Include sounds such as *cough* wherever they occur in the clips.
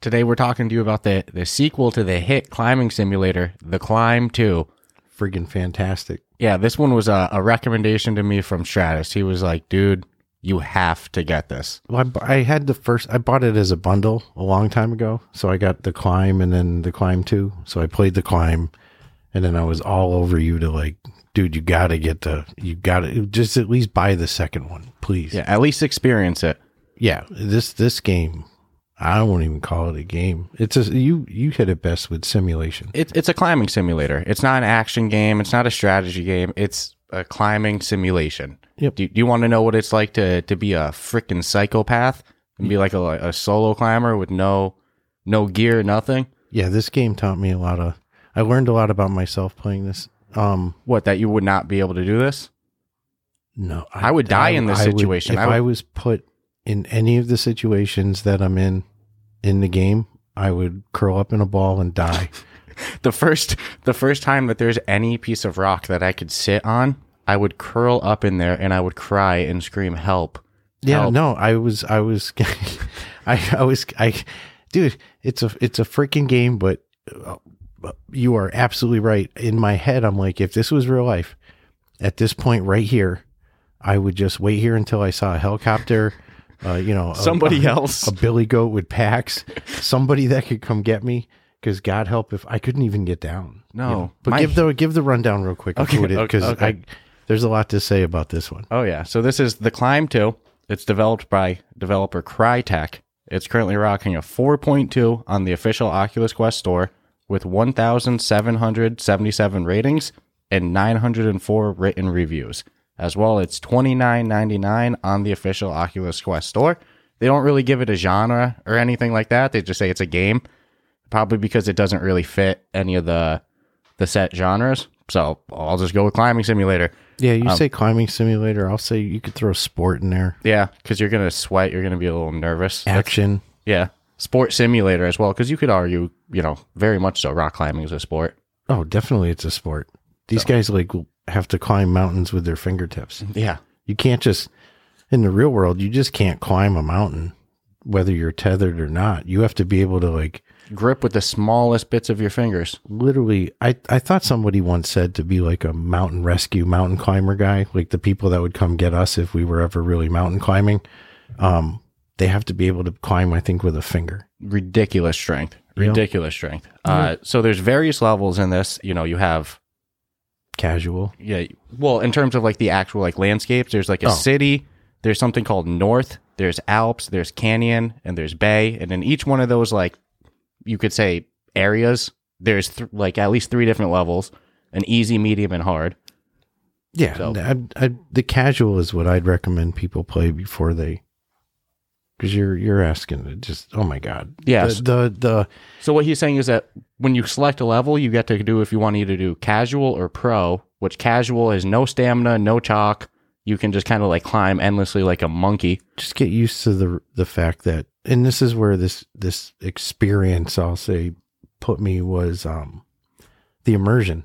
Today we're talking to you about the, the sequel to the hit climbing simulator, The Climb 2. Friggin' fantastic. Yeah, this one was a, a recommendation to me from Stratus. He was like, dude, you have to get this. Well, I, I had the first, I bought it as a bundle a long time ago. So I got the climb and then the climb two. So I played the climb and then I was all over you to like, dude, you gotta get the, you gotta just at least buy the second one, please. Yeah, at least experience it. Yeah. This, this game, I won't even call it a game. It's a, you, you hit it best with simulation. it. It's a climbing simulator. It's not an action game. It's not a strategy game. It's a climbing simulation. Yep. Do, do you want to know what it's like to, to be a freaking psychopath and be like a, a solo climber with no no gear, nothing? Yeah. This game taught me a lot of, I learned a lot about myself playing this. Um, What, that you would not be able to do this? No, I would die in this would- situation. if I would- I was put in any of the situations that I'm in in the game, I would curl up in a ball and die. *laughs* the first the first time that there's any piece of rock that I could sit on, I would curl up in there and I would cry and scream help. yeah, Help. no, I was, I was, *laughs* I, I was, I, dude, it's a, it's a freaking game, but uh, you are absolutely right. In my head, I'm like, if this was real life, at this point right here, I would just wait here until I saw a helicopter. Uh, you know, Somebody a- else. a billy goat with packs, somebody that could come get me. Because God help if I couldn't even get down. No, you know? but my- give the give the rundown real quick. Okay, okay, because okay. I there's a lot to say about this one. Oh yeah. So this is The Climb 2. It's developed by developer Crytek. It's currently rocking a 4.2 on the official Oculus Quest store with 1,777 ratings and 904 written reviews. As well, it's $29.99 on the official Oculus Quest store. They don't really give it a genre or anything like that. They just say it's a game, probably because it doesn't really fit any of the the set genres. So I'll just go with climbing simulator. Yeah, Um, you say climbing simulator. I'll say you could throw sport in there. Yeah, because you're gonna sweat. You're gonna be a little nervous. That's- Action. yeah, sport simulator as well. Because you could argue, you know, very much so. Rock climbing is a sport. Oh, definitely, it's a sport. These guys like have to climb mountains with their fingertips. Yeah, You can't just in the real world. You just can't climb a mountain, whether you're tethered or not. You have to be able to like grip with the smallest bits of your fingers. literally. I I thought somebody once said to be like a mountain rescue mountain climber guy, like the people that would come get us if we were ever really mountain climbing. Um, they have to be able to climb. I think with a finger. Ridiculous strength. Yeah. Ridiculous strength. Uh, so there's various levels in this. You know, you have Casual. yeah. Well, in terms of like the actual like landscapes, there's like a Oh. city. There's something called North. There's Alps. There's Canyon, and there's Bay. And in each one of those, like you could say areas, there's th- like at least three different levels: an easy, medium, and hard. Yeah, So- I, I, the casual is what I'd recommend people play before they, because you're you're asking it just oh my god Yes. the, the the So what he's saying is that when you select a level, you get to do if you want to either do casual or pro, which casual is no stamina, no chalk. You can just kind of like climb endlessly like a monkey. just get used to the the fact that and this is where this this experience I'll say put me was um the immersion.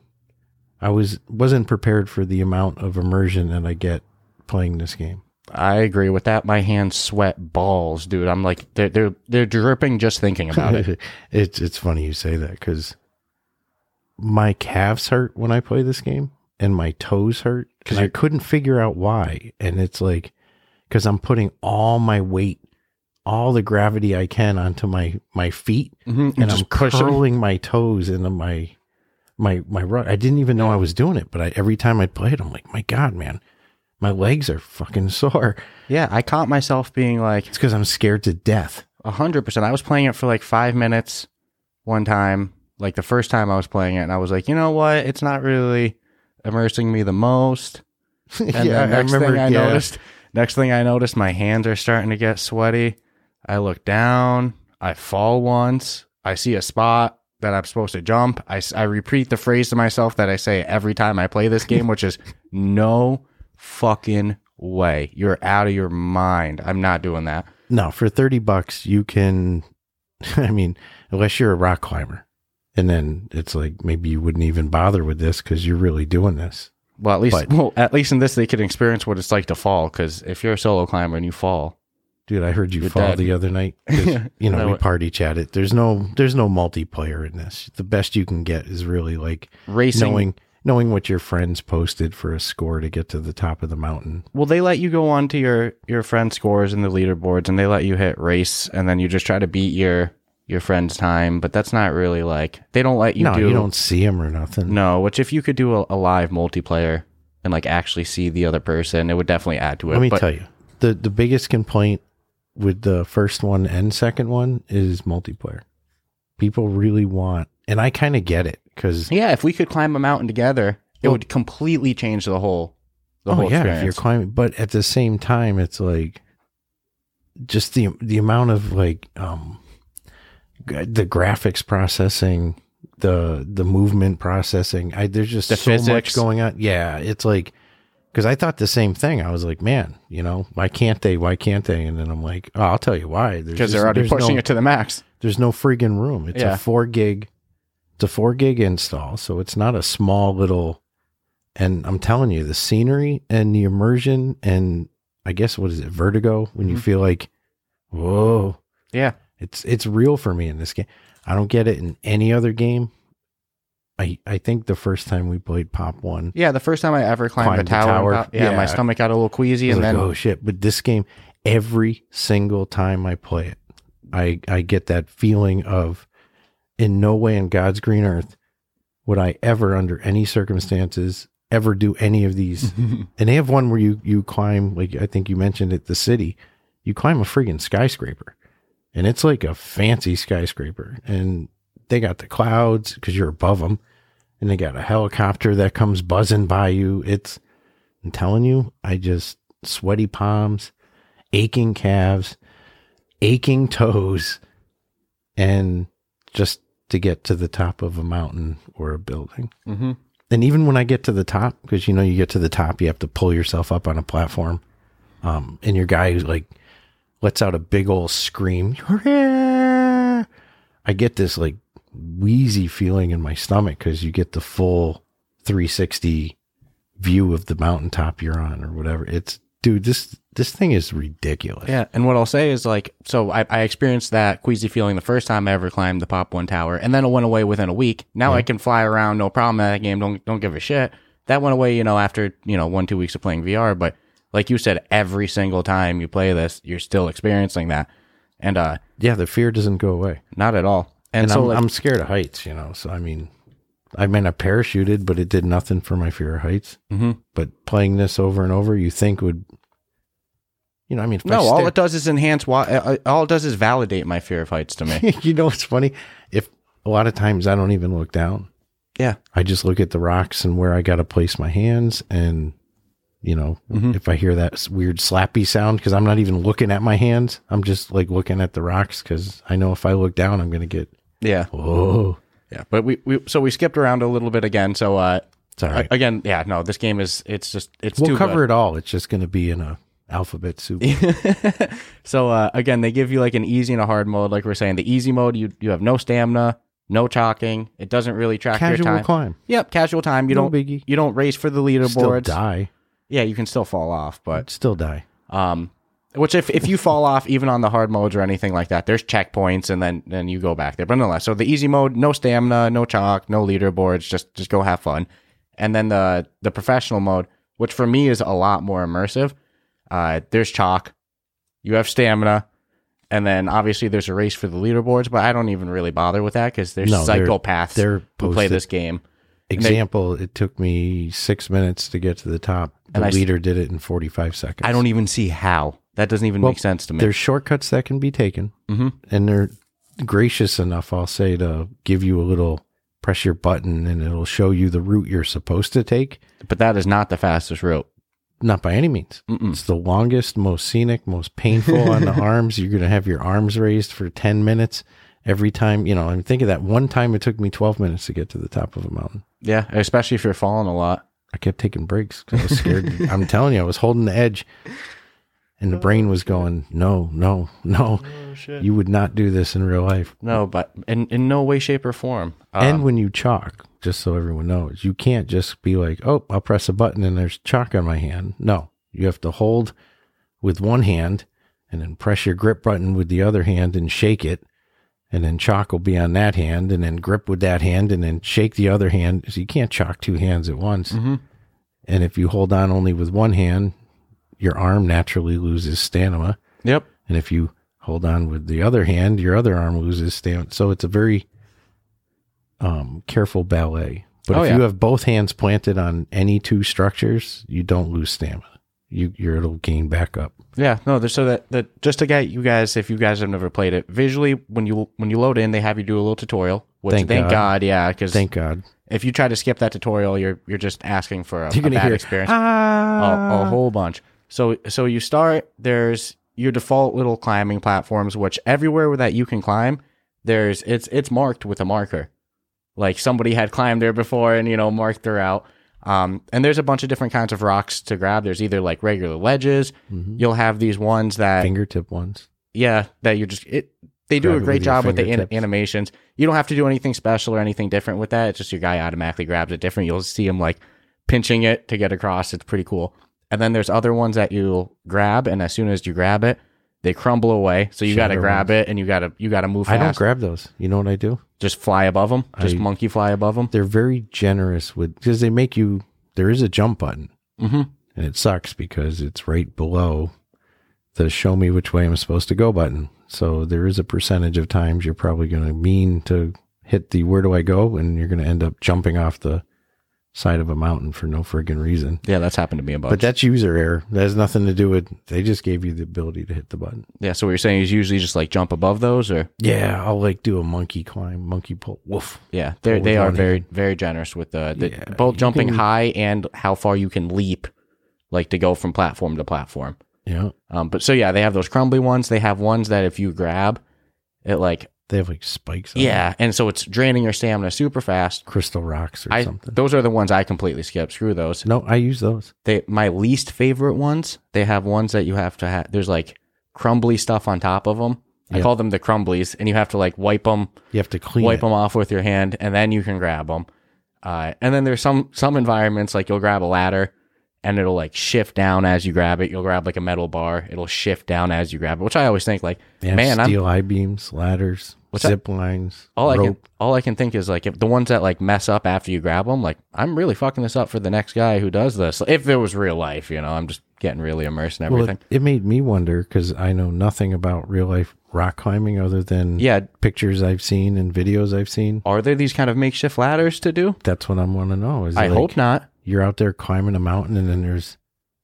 I was wasn't prepared for the amount of immersion that I get playing this game. I agree with that. My hands sweat balls, dude. I'm like they're they're they're dripping just thinking about it. *laughs* it's it's funny you say that because my calves hurt when I play this game, and my toes hurt because I couldn't figure out why. And it's like because I'm putting all my weight, all the gravity I can onto my my feet, Mhm, and I'm pushing. curling my toes into my my my. I didn't even know I was doing it, but I, every time I play it, I'm like, my God, man, my legs are fucking sore. Yeah, I caught myself being like It's because I'm scared to death. a hundred percent. I was playing it for like five minutes one time, like the first time I was playing it, and I was like, you know what? It's not really immersing me the most. *laughs* And yeah, then next thing I yeah. noticed, next thing I noticed, my hands are starting to get sweaty. I look down. I fall once. I see a spot. that I'm supposed to jump. I, I repeat the phrase to myself that I say every time I play this game, which is no fucking way. You're out of your mind. I'm not doing that. No, for 30 bucks, you can, *laughs* I mean, unless you're a rock climber. And then it's like maybe you wouldn't even bother with this because you're really doing this. Well, at least, But- well, at least in this, they could experience what it's like to fall. Because if you're a solo climber and you fall, Dude, I heard you You're fall dead. the other night. *laughs* you know, we party chatted. There's no, there's no multiplayer in this. The best you can get is really like racing. knowing, knowing what your friends posted for a score to get to the top of the mountain. Well, they let you go on to your your friend scores in the leaderboards, and they let you hit race, and then you just try to beat your your friend's time. But that's not really like they don't let you no, do. you don't see them or nothing. No, which if you could do a, a live multiplayer and like actually see the other person, it would definitely add to it. Let me but tell you, the the biggest complaint with the first one and second one is multiplayer. People really want, and I kind of get it because yeah, if we could climb a mountain together, it Well- would completely change the whole the oh whole yeah, if you're experience. climbing, but at the same time, it's like just the the amount of like um the graphics processing, the the movement processing. I there's just The so physics. much going on. Yeah, it's like because I thought the same thing. I was like, man, you know, why can't they? Why can't they? And then I'm like, oh, I'll tell you why. Because they're already pushing no, it to the max. There's no friggin' room. It's Yeah. a four gig. It's a four gig install, so it's not a small little. And I'm telling you, the scenery and the immersion, and I guess what is it, vertigo? When you Mhm. feel like, whoa, Yeah, it's it's real for me in this game. I don't get it in any other game. I I think the first time we played Pop One, yeah. The first time I ever climbed, Climbed a the tower, tower. got- yeah, my stomach got a little queasy, and like, then oh shit! But this game, every single time I play it, I I get that feeling of, in no way in God's green earth would I ever, under any circumstances, ever do any of these. *laughs* and they have one where you you climb, like I think you mentioned it, the city. You climb a friggin' skyscraper, and it's like a fancy skyscraper, and they got the clouds because you're above them, and they got a helicopter that comes buzzing by you. It's I'm telling you, I just sweaty palms, aching calves, aching *laughs* toes, and just to get to the top of a mountain or a building. Mhm. And even when I get to the top, because you know, you get to the top, you have to pull yourself up on a platform. Um, and your guy like lets out a big old scream. I get this like wheezy feeling in my stomach because you get the full 360 view of the mountaintop you're on or whatever. It's dude, this this thing is ridiculous. Yeah, and what I'll say is like, so I, I experienced that queasy feeling the first time I ever climbed the Pop One Tower, and then it went away within a week. Now I can fly around, no problem at that game. Don't don't give a shit. That went away, you know, after you know one two weeks of playing VR. But like you said, every single time you play this, you're still experiencing that, and uh, Yeah, the fear doesn't go away. not at all. And, And, so I'm, like, I'm scared of heights, you know. So I mean, I mean, I parachuted, but it did nothing for my fear of heights. Mhm. But playing this over and over, you think would, you know, I mean, if I no, all stare- it does is enhance. Uh, uh, all it does is validate my fear of heights to me. *laughs* you know, what's funny? If a lot of times I don't even look down, yeah, I just look at the rocks and where I got to place my hands, and you know, Mhm. if I hear that weird slappy sound, because I'm not even looking at my hands, I'm just like looking at the rocks because I know if I look down, I'm gonna get yeah, oh, yeah. But we, we so we skipped around a little bit again. So uh, it's all right. a- again, yeah, no, this game is it's just it's we'll cover good. it all. It's just gonna be in a alphabet soup. *laughs* so uh, again, they give you like an easy and a hard mode. Like we're saying, the easy mode, you you have no stamina, no chalking. It doesn't really track your Casual time. climb. Yep, casual time. You No don't biggie. you don't race for the leaderboards. Still die. Yeah, you can still fall off, but Still die. um, which if if you fall off even on the hard modes or anything like that, there's checkpoints and then then you go back there. But nonetheless, so the easy mode, no stamina, no chalk, no leaderboards, just just go have fun. And then the the professional mode, which for me is a lot more immersive. Uh, there's chalk, you have stamina, and then obviously there's a race for the leaderboards. But I don't even really bother with that because there's No, they're- psychopaths they're who play this game. they- Example: It took me six minutes to get to the top. The And I leader did it in forty-five seconds. I don't even see how that doesn't even Well, make sense to me. There's shortcuts that can be taken, Mhm. and they're gracious enough, I'll say, to give you a little press your button, and it'll show you the route you're supposed to take. But that is not the fastest route. Not by any means. Mm-mm. It's the longest, most scenic, most painful on the *laughs* arms. You're going to have your arms raised for 10 minutes. every time, you know, I'm thinking that one time it took me 12 minutes to get to the top of a mountain. Yeah, especially if you're falling a lot. I kept taking breaks 'cause I was scared. *laughs* I'm telling you, I was holding the edge, and the brain was going, "No, no, no, oh, you would not do this in real life." No, but in in no way, shape, or form. and Um, when you chalk, just so everyone knows, you can't just be like, "Oh, I'll press a button and there's chalk on my hand." No, you have to hold with one hand, and then press your grip button with the other hand and shake it. And then chalk will be on that hand, and then grip with that hand, and then shake the other hand. So you can't chalk two hands at once. mhm. And if you hold on only with one hand, your arm naturally loses stamina. Yep. And if you hold on with the other hand, your other arm loses stamina. So it's a very um, careful ballet. But Oh, if yeah. you have both hands planted on any two structures, you don't lose stamina. You your it'll gain back up. Yeah, no. there's- So that that just to get you guys, if you guys have never played it, visually when you when you load in, they have you do a little tutorial. Which Thank thank, God. God. yeah, because Thank God. if you try to skip that tutorial, you're you're just asking for a, You're a bad hear experience. Ah, a, a whole bunch. So so you start there's your default little climbing platforms, which everywhere that you can climb, there's it's it's marked with a marker. Like somebody had climbed there before and you know marked their out. Um, and there's a bunch of different kinds of rocks to grab. There's either like regular ledges. Mhm. You'll have these ones that fingertip ones. yeah that you just it. They do Grab a great with job with the an- animations. You don't have to do anything special or anything different with that. It's just your guy automatically grabs it different. You'll see him like pinching it to get across. It's pretty cool. And then there's other ones that you'll grab, and as soon as you grab it, they crumble away. So you got to Shatter grab it, and you got to you got to move I don't fast. grab those. You know what I do? just fly above them. Just I- monkey fly above them. They're very generous with because they make you. There is a jump button. Mm-hmm. and it sucks because it's right below the show me which way I'm supposed to go button. So there is a percentage of times you're probably going to mean to hit the where do I go and you're going to end up jumping off the side of a mountain for no friggin' reason. Yeah, that's happened to me a bunch. But that's user error. That has nothing to do with they just gave you the ability to hit the button. yeah. So what you're saying is usually just like jump above those, or Yeah, I'll like do a monkey climb, monkey pull. Woof. yeah, they they are very very generous with the, the Yeah, both jumping can- high and how far you can leap, like to go from platform to platform. Yeah. Um, but so yeah, they have those crumbly ones. They have ones that if you grab, it like They have like spikes on yeah, them. and so it's draining your stamina super fast. crystal rocks or I something. those are the ones I completely skip. Screw those. no, I use those. They my least favorite ones. They have ones that you have to have. There's like crumbly stuff on top of them. I call them the crumblies, and you have to like wipe them, You have to clean wipe it. them off with your hand, and then you can grab them. Uh, and then there's some some environments like you'll grab a ladder, and it'll like shift down as you grab it. You'll grab like a metal bar, it'll shift down as you grab it, which I always think like, Yeah, man, I'm steel I beams, ladders, that? zip lines, all I can all I can think is like if the ones that like mess up after you grab them, like I'm really fucking this up for the next guy who does this. If it was real life, you know, I'm just getting really immersed in Well, everything. it, it made me wonder because I know nothing about real life rock climbing other than yeah, pictures I've seen and videos I've seen. are there these kind of makeshift ladders to do? That's what I'm want to know. Is I like, hope not. You're out there climbing a mountain and then there's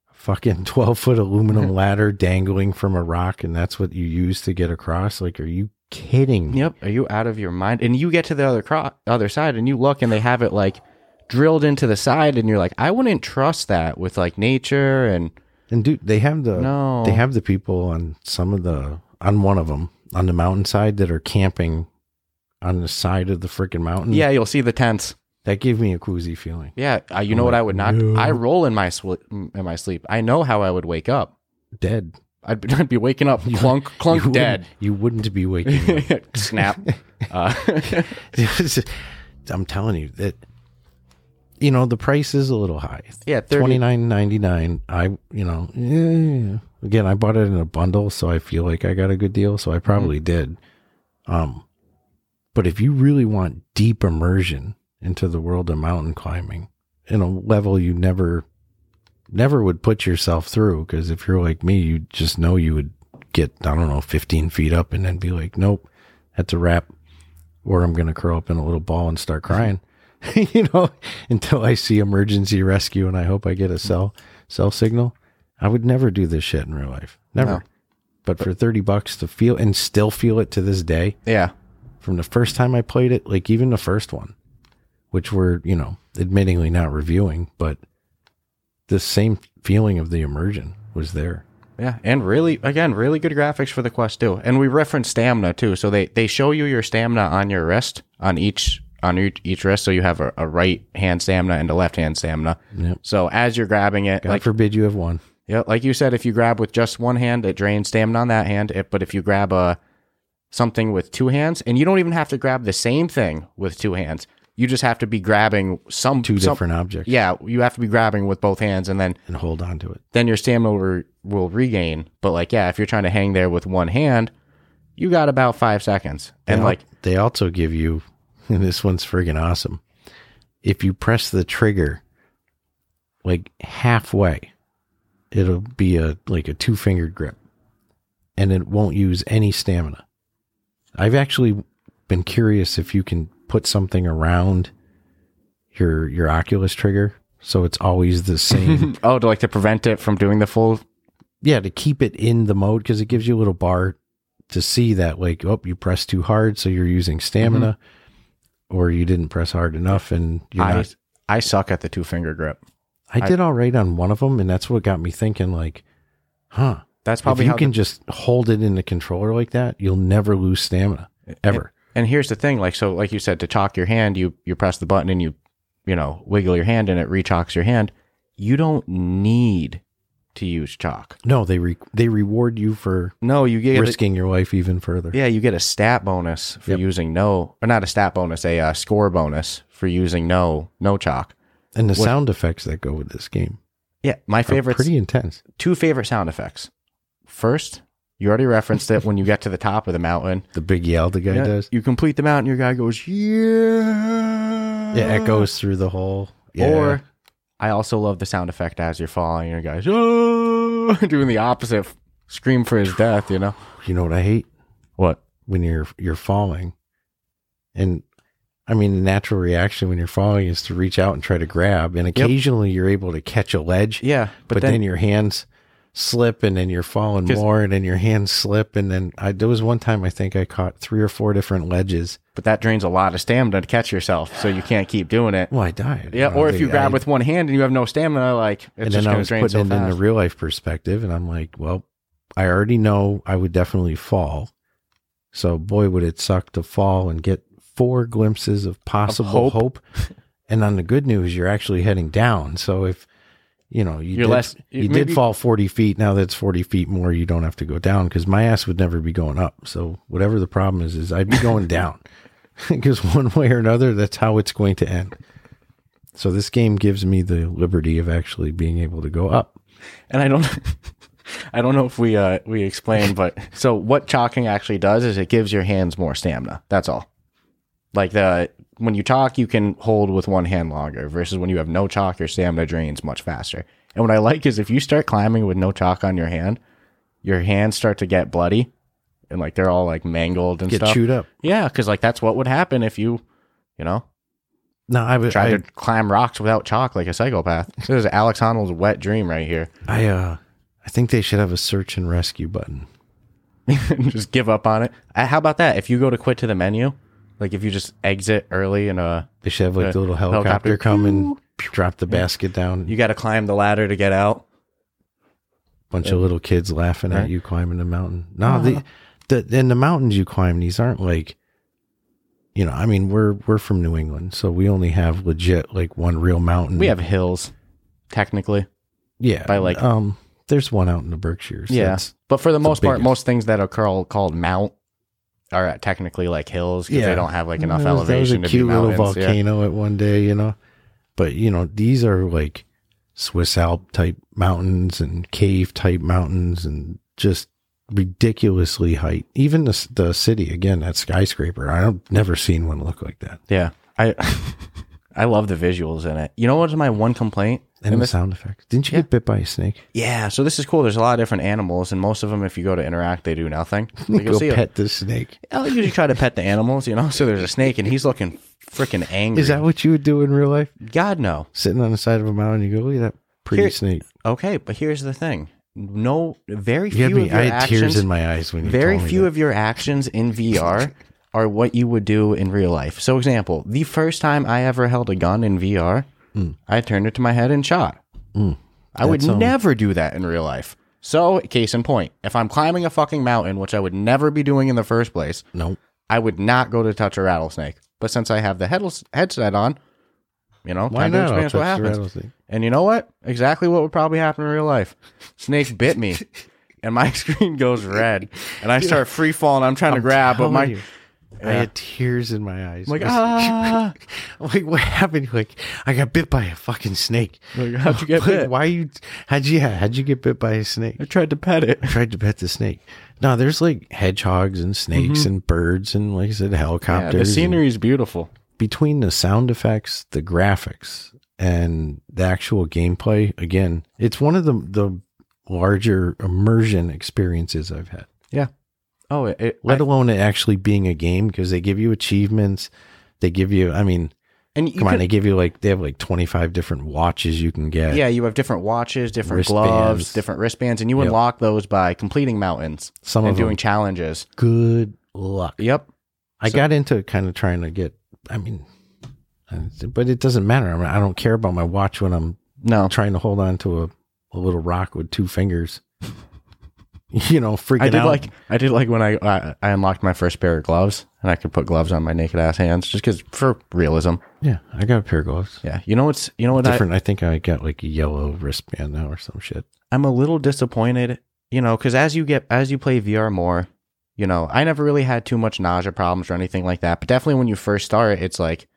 a fucking *laughs* 12 foot aluminum *laughs* ladder dangling from a rock and that's what you use to get across. Like, are you kidding? me? Yep. Are you out of your mind? And you get to the other cro- other side and you look and they have it like drilled into the side and you're like, I wouldn't trust that with like nature and And dude, they have the No. they have the people on some of the on one of them on the mountainside that are camping on the side of the freaking mountain. yeah, you'll see the tents. That gave me a queasy feeling. Yeah, uh, you know what I would not. no. I roll in my sw- in my sleep. I know how I would wake up. Dead. I'd be, *laughs* I'd be waking up clunk You clunk wouldn't- dead. You wouldn't be waking up. *laughs* Snap. *laughs* Uh, I'm telling you that you know the price is a little high. yeah, Twenty nine ninety nine. I you know yeah. again I bought it in a bundle, so I feel like I got a good deal. So I probably Mm-hmm. did. Um, but if you really want deep immersion into the world of mountain climbing in a level you never never would put yourself through, because if you're like me, you just know you would get I don't know fifteen feet up and then be like, nope, that's a wrap, or I'm gonna curl up in a little ball and start crying. *laughs* you know, until I see emergency rescue and I hope I get a cell cell signal. I would never do this shit in real life. Never. No. But for 30 bucks to feel and still feel it to this day yeah, from the first time I played it, like even the first one, which we're, you know, admittingly not reviewing, but the same feeling of the immersion was there. Yeah, and really, again, really good graphics for the Quest too. And we reference stamina too, so they they show you your stamina on your wrist on each on each, each wrist. So you have a, a right hand stamina and a left hand stamina. Yep. So as you're grabbing it, God like forbid you have one. yeah, like you said, if you grab with just one hand, it drains stamina on that hand. It, but if you grab a something with two hands, and you don't even have to grab the same thing with two hands, you just have to be grabbing some Two some- different objects. Yeah, you have to be grabbing with both hands, and then And hold on to it. then your stamina will, re- will regain. But like, yeah, if you're trying to hang there with one hand, you got about five seconds. And al- like, they also give you, *laughs* and this one's friggin' awesome. If you press the trigger like halfway, it'll be a like a two fingered grip, and it won't use any stamina. I've actually been curious if you can put something around your your Oculus trigger so it's always the same. *laughs* oh, to like to prevent it from doing the full. yeah, to keep it in the mode because it gives you a little bar to see that like oh you pressed too hard so you're using stamina mm-hmm. or you didn't press hard enough and you're I, not I suck at the two finger grip. I did all right on one of them and that's what got me thinking like huh That's probably if you can the- just hold it in the controller like that you'll never lose stamina ever And here's the thing, like so, like you said, to chalk your hand, you you press the button and you, you know, wiggle your hand and it rechalks your hand. You don't need to use chalk. no they re- they reward you for No, you get a, risking your life even further yeah, you get a stat bonus for Yep. using no, or not a stat bonus, a uh, score bonus for using no no chalk. and the sound effects that go with this game Yeah, my favorite pretty intense two favorite sound effects. First, you already referenced it when you get to the top of the mountain. the big yell the guy Yeah, does You complete the mountain, your guy goes, yeah. it echoes through the whole yeah. Or I also love the sound effect as you're falling, your guy's oh, *laughs* doing the opposite, scream for his death. You know you know what i hate what? when you're you're falling and i mean the natural reaction when you're falling is to reach out and try to grab and occasionally you're able to catch a ledge Yeah, but, but, then, then, your hands slip and then you're falling more and then your hands slip and then I there was one time I think I caught three or four different ledges. but that drains a lot of stamina to catch yourself, so you can't keep doing it. Well, I died. Yeah, or if you grab I- with one hand and you have no stamina, like it's and just then I was putting so it in the real life perspective and I'm like, well, I already know I would definitely fall. So boy would it suck to fall and get four glimpses of possible hope. hope. *laughs* And on the good news, you're actually heading down. So if you know you You're did, less- you maybe- did fall 40 feet. Now that's 40 feet more. You don't have to go down because my ass would never be going up. So whatever the problem is, is I'd be going *laughs* down *laughs* because one way or another, that's how it's going to end. So this game gives me the liberty of actually being able to go up. and I don't *laughs* I don't know if we uh we explained, but so what chalking actually does is it gives your hands more stamina. That's all. Like the when you talk, you can hold with one hand longer versus when you have no chalk, your stamina drains much faster. And what I like is if you start climbing with no chalk on your hand, your hands start to get bloody and like they're all like mangled and Get stuff. chewed up. Yeah, because like that's what would happen if you, you know, No, I would. I, to climb rocks without chalk like a psychopath. *laughs* This is Alex Honnold's wet dream right here. I, uh, I think they should have a search and rescue button. *laughs* just give up on it. Uh, How about that? If you go to quit to the menu, like if you just exit early and uh, They should have like Uh, the little helicopter, helicopter. come and drop the basket down. you got to climb the ladder to get out. bunch of little kids laughing Right. at you climbing the mountain. No, the, the in the mountains you climb, these aren't like, you know, I mean, we're we're from New England, so we only have legit like one real mountain. We have hills, technically. yeah, by, like- um, there's one out in the Berkshires. Yeah, that's- but for the the most part, biggest. most things that are called, called mount are technically like hills because Yeah. they don't have like enough That was- that was elevation a to cute be little mountains. Yeah. volcano at one day, you know. But you know, these are like Swiss Alp type mountains and cave type mountains, and just ridiculously height. Even the the city again, that skyscraper. I've never seen one look like that. Yeah, I *laughs* I love the visuals in it. You know what's my one complaint? And the sound effects. Didn't you get bit by a snake? Yeah, so this is cool. There's a lot of different animals, and most of them, if you go to interact, they do nothing. *laughs* Like, Go see a- pet the snake. Oh, I'll usually try to pet the animals, you know. So there's a snake, and he's looking freaking angry. Is that what you would do in real life? God no? Sitting on the side of a mountain, you go, look at that pretty Here- snake. Okay, but here's the thing: no, very You few had of your I had actions, tears in my eyes when you very me few that. of your actions in VR *laughs* are what you would do in real life. So, example: the first time I ever held a gun in VR, I turned it to my head and shot. I would. Um, never do that in real life. So, case in point, if I'm climbing a fucking mountain, which I would never be doing in the first place, Nope. I would not go to touch a rattlesnake. But since I have the head- headset on, you know, Why time not? I'll experience what happens. And you know what? Exactly what would probably happen in real life. Snake bit me, *laughs* and my *laughs* screen goes red, and I start free falling. I'm trying to grab, but my you, I had tears in my eyes. I'm like was- ah, *laughs* I'm like, what happened? You're Like, I got bit by a fucking snake. like, how'd you *laughs* get Like, bit? Why you? How'd you? Yeah, how'd you get bit by a snake? I tried to pet it. I tried to pet the snake. No, there's like hedgehogs and snakes and birds and like I said, Mm-hmm. Yeah, helicopters. the scenery is beautiful. between the sound effects, the graphics, and the actual gameplay, again, it's one of the the larger immersion experiences I've had. Oh, it, Let I- alone it actually being a game because they give you achievements. They give you, I mean, and you come on, they give you like they have like twenty five different watches you can get. yeah, you have different watches, different Wristbands. gloves, different wristbands, and you Yep. unlock those by completing mountains some and of doing them. challenges. Good luck. Yep. I So- got into kind of trying to get. I mean, but it doesn't matter. I, mean, I don't care about my watch when I'm No, trying to hold on to a, a little rock with two fingers. *laughs* you know, freaking I did out. like I did like when I, I I unlocked my first pair of gloves and I could put gloves on my naked ass hands just because for realism. yeah, I got a pair of gloves. Yeah, you know what's you know what Different. I, think I got like a yellow wristband now or some shit. I'm a little disappointed, you know, because as you get as you play VR more, you know, I never really had too much nausea problems or anything like that. But definitely when you first start, it's like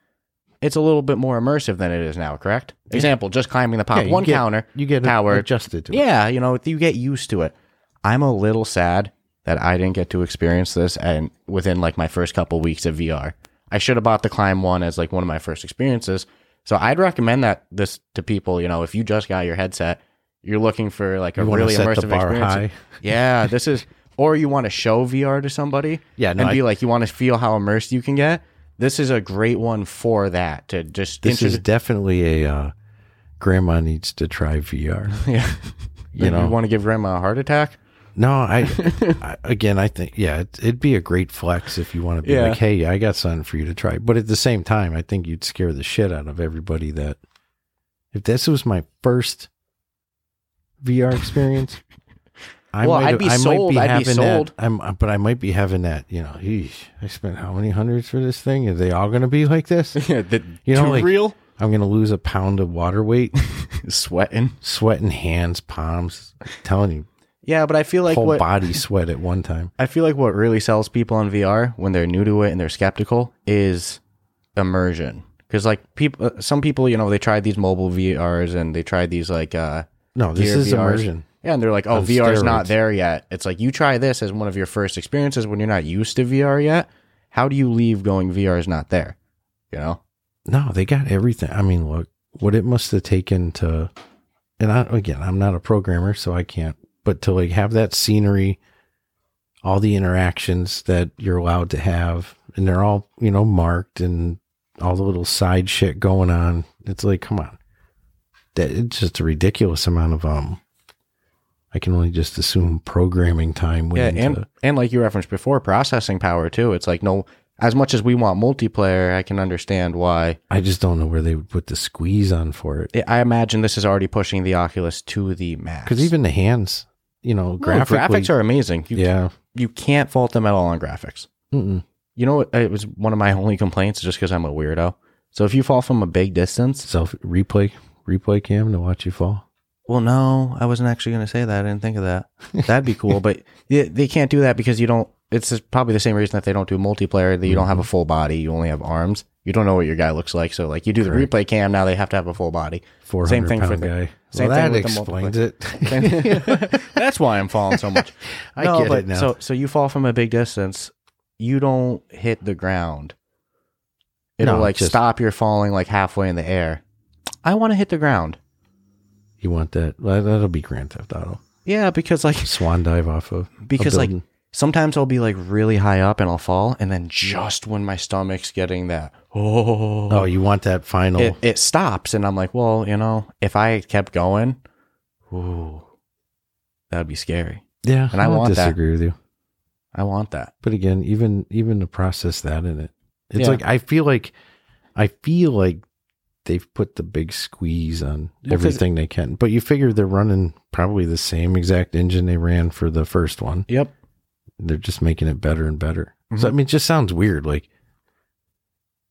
it's a little bit more immersive than it is now. Correct? Example: just climbing the pop Yeah, one get- counter. You get power adjusted to it. Yeah, you know, you get used to it. I'm a little sad that I didn't get to experience this and within like my first couple weeks of VR. I should have bought the climb one as like one of my first experiences. So I'd recommend that this to people, you know, if you just got your headset, you're looking for like a really immersive experience. Yeah, this is or you want to show VR to somebody Yeah, no, and I- be like you want to feel how immersed you can get. This is a great one for that to just This is definitely a uh, grandma needs to try VR. *laughs* yeah. You know, you want to give grandma a heart attack? No, I, I again, I think yeah, it, it'd be a great flex if you want to be Yeah. like, hey, I got something for you to try. But at the same time, I think you'd scare the shit out of everybody that if this was my first VR experience. I Well, might I'd be I sold, might be I'd be having sold. that. I'm, but I might be having that. You know, eesh, I spent how many hundreds for this thing? Are they all going to be like this? *laughs* Yeah, the You know, like- real I'm going to lose a pound of water weight, *laughs* sweating. sweating hands, palms. I'm telling you, Yeah, but I feel like whole what body sweat at one time. *laughs* I feel like what really sells people on VR when they're new to it and they're skeptical is immersion. Because like people, uh, some people, you know, they tried these mobile VRs and they tried these like, uh, No, this is VRs. immersion. yeah, and they're like, oh, On VR's not there yet. It's like you try this as one of your first experiences when you're not used to VR yet. How do you leave going VR is not there? You know? No, they got everything. I mean, look, what it must have taken to, and I, again, I'm not a programmer, so I can't, but to like have that scenery, all the interactions that you're allowed to have, and they're all, you know, marked and all the little side shit going on. It's like, come on. That it's just a ridiculous amount of, um, I can only just assume programming time Yeah, and into and like you referenced before, processing power too. It's like no, as much as we want multiplayer, I can understand why. I just don't know where they would put the squeeze on for it. I imagine this is already pushing the Oculus to the max. Because even the hands, you know, No, graphics are amazing. You, yeah. you can't fault them at all on graphics. Mm-mm. You know, what? it was one of my only complaints, just because I'm a weirdo. So if you fall from a big distance, self replay replay cam to watch you fall. well, no, I wasn't actually going to say that. I didn't think of that. That'd be cool, but *laughs* they can't do that because you don't. It's probably the same reason that they don't do multiplayer. That you don't have mm-hmm. a full body, you only have arms. You don't know what your guy looks like. So like you do the Correct. replay cam, now they have to have a full body. Same thing for the- guy. same well, thing that explains it. *laughs* That's why I'm falling so much. *laughs* I no, get but it now. so so you fall from a big distance, you don't hit the ground. It'll No, like just- stop your falling like halfway in the air. I want to hit the ground. you want that? Well, that'll be Grand Theft Auto. Yeah, because like Swan dive off of because like. Sometimes I'll be like really high up and I'll fall, and then just when my stomach's getting that oh, oh, you want that final? it, it stops, and I'm like, well, you know, if I kept going, ooh, that'd be scary. yeah, and I don't want that. disagree with you. I want that. But again, even even to process that in it, it's Yeah. like I feel like I feel like they've put the big squeeze on everything they can. But you figure they're running probably the same exact engine they ran for the first one. Yep. They're just making it better and better. So Mm-hmm. I mean, it just sounds weird. Like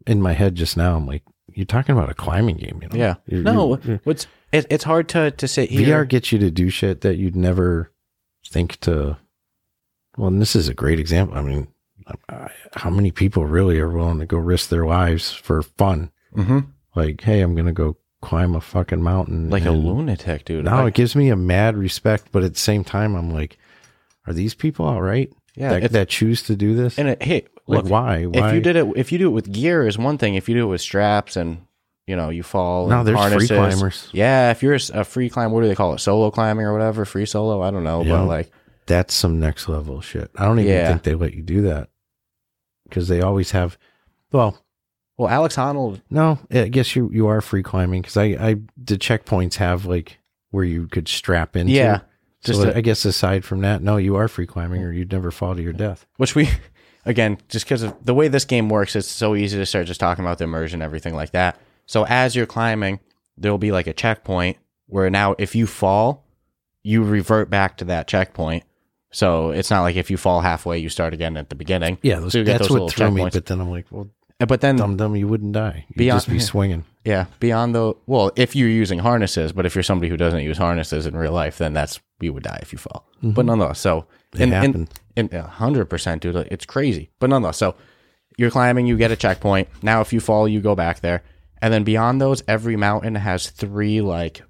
in my head just now, I'm like, you're talking about a climbing game, you know? Yeah. You're- No, you're- what's it, it's hard to to sit here. VR gets you to do shit that you'd never think to. Well, and this is a great example. I mean, how many people really are willing to go risk their lives for fun? hmm Like, hey, I'm gonna go climb a fucking mountain. like a lunatic, dude. No, it gives me a mad respect, but at the same time, I'm like, are these people all right? Yeah, that, that choose to do this. and it, hey, like, look, why? Why? if you did it, if you do it with gear, is one thing. If you do it with straps and you know you fall, no, there's free climbers. Yeah, if you're a free climber, what do they call it? Solo climbing or whatever, free solo. I don't know, Yeah. but like, That's some next level shit. I don't even Yeah. think they let you do that because they always have. Well, well, Alex Honnold, No, I guess you you are free climbing because I I the checkpoints have like where you could strap into. Yeah, So just a- I guess aside from that, no, you are free climbing or you'd never fall to your death. which we *laughs* again just because of the way this game works it's so easy to start just talking about the immersion everything like that so as you're climbing there'll be like a checkpoint where now if you fall you revert back to that checkpoint so it's not like if you fall halfway you start again at the beginning Yeah, those, So that's those what little threw me. But then I'm like, well, but then dumb dumb, you wouldn't die. You'd Beyond- just be *laughs* swinging. Yeah beyond the well if you're using harnesses but if you're somebody who doesn't use harnesses in real life then that's you would die if you fall but nonetheless so It in, happened. in a hundred percent, dude. It's crazy. But nonetheless, so you're climbing, you get a checkpoint. Now, if you fall, you go back there, and then beyond those, every mountain has three like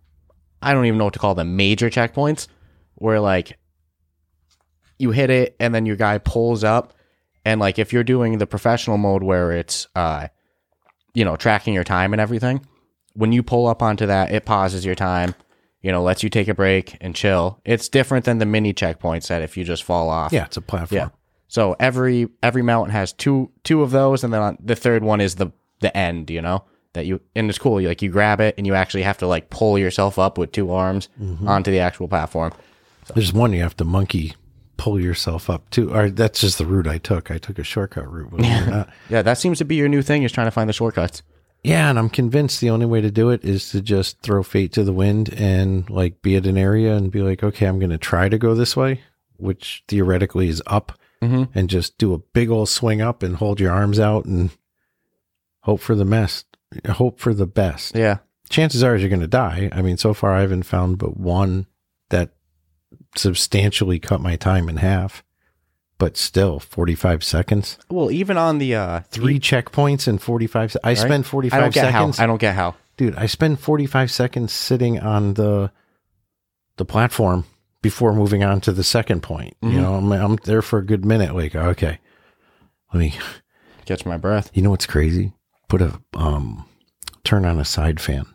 I don't even know what to call them major checkpoints, where like you hit it, and then your guy pulls up, and like if you're doing the professional mode where it's uh you know tracking your time and everything, when you pull up onto that, it pauses your time. You know, lets you take a break and chill. It's different than the mini checkpoints that if you just fall off. Yeah, it's a platform. Yeah. So every every mountain has two two of those, and then on, the third one is the the end. You know that you and it's cool. You like you grab it, and you actually have to like pull yourself up with two arms Mm-hmm. onto the actual platform. There's one you have to monkey pull yourself up to. Or that's just the route I took. I took a shortcut route. believe it or not. *laughs* Yeah, that seems to be your new thing. Is trying to find the shortcuts. Yeah, and I'm convinced the only way to do it is to just throw fate to the wind and like be at an area and be like, okay, I'm going to try to go this way, which theoretically is up, Mhm. and just do a big old swing up and hold your arms out and hope for the best. Hope for the best. Yeah, Chances are you're going to die. I mean, so far I haven't found but one that substantially cut my time in half, but still 45 seconds. Well, even on the uh, Three checkpoints in 45 se- I spend 45 I don't get seconds how. I don't get how. dude i spend 45 seconds sitting on the the platform before moving on to the second point you Mhm. know I'm, I'm there for a good minute like okay let me Catch my breath. you know what's crazy put a um turn on a side fan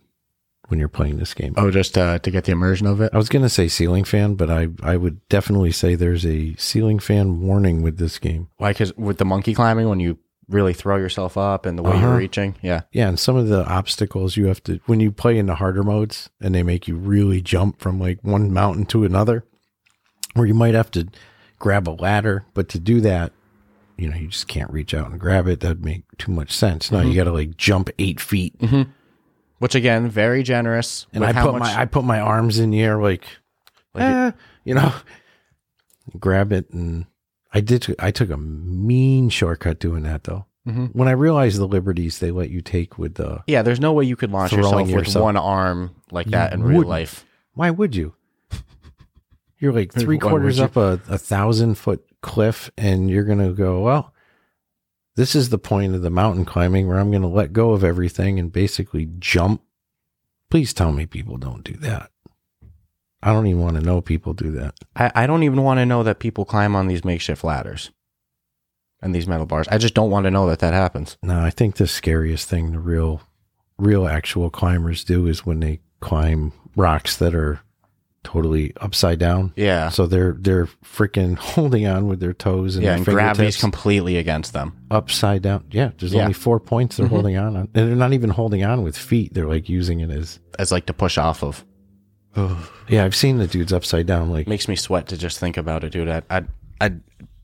when you're playing this game Oh, just uh, to get the immersion of it. i was going to say ceiling fan but i i would definitely say there's a ceiling fan warning with this game Why? Because with the monkey climbing, when you really throw yourself up and the way Uh-huh. you're reaching, yeah, yeah and some of the obstacles you have to when you play in the harder modes and they make you really jump from like one mountain to another where you might have to grab a ladder but to do that you know you just can't reach out and grab it that'd make too much sense no you Mm-hmm. gotta like jump eight feet which again, very generous. and i put much- my i put my arms in the air like, Like eh, you know *laughs* grab it and i did i took a mean shortcut doing that though Mhm. when i realized the liberties they let you take with the Yeah, there's no way you could launch Throwing yourself with one arm like that in real life. Why would you? *laughs* You're like three quarters up a, a thousand foot cliff, and you're going to go, well, this is the point of the mountain climbing where I'm going to let go of everything and basically jump. Please tell me people don't do that. I don't even want to know people do that. I, I don't even want to know that people climb on these makeshift ladders and these metal bars. I just don't want to know that that happens. No, I think the scariest thing the real, real actual climbers do is when they climb rocks that are totally upside down. Yeah. So they're they're freaking *laughs* holding on with their toes and yeah, and gravity's completely against them. upside down. Yeah, there's Yeah. only four points they're Mhm. holding on on. And they're not even holding on with feet. They're like using it as As like to push off of. *sighs* Yeah, I've seen the dudes upside down like makes me sweat to just think about it, dude. I, I, I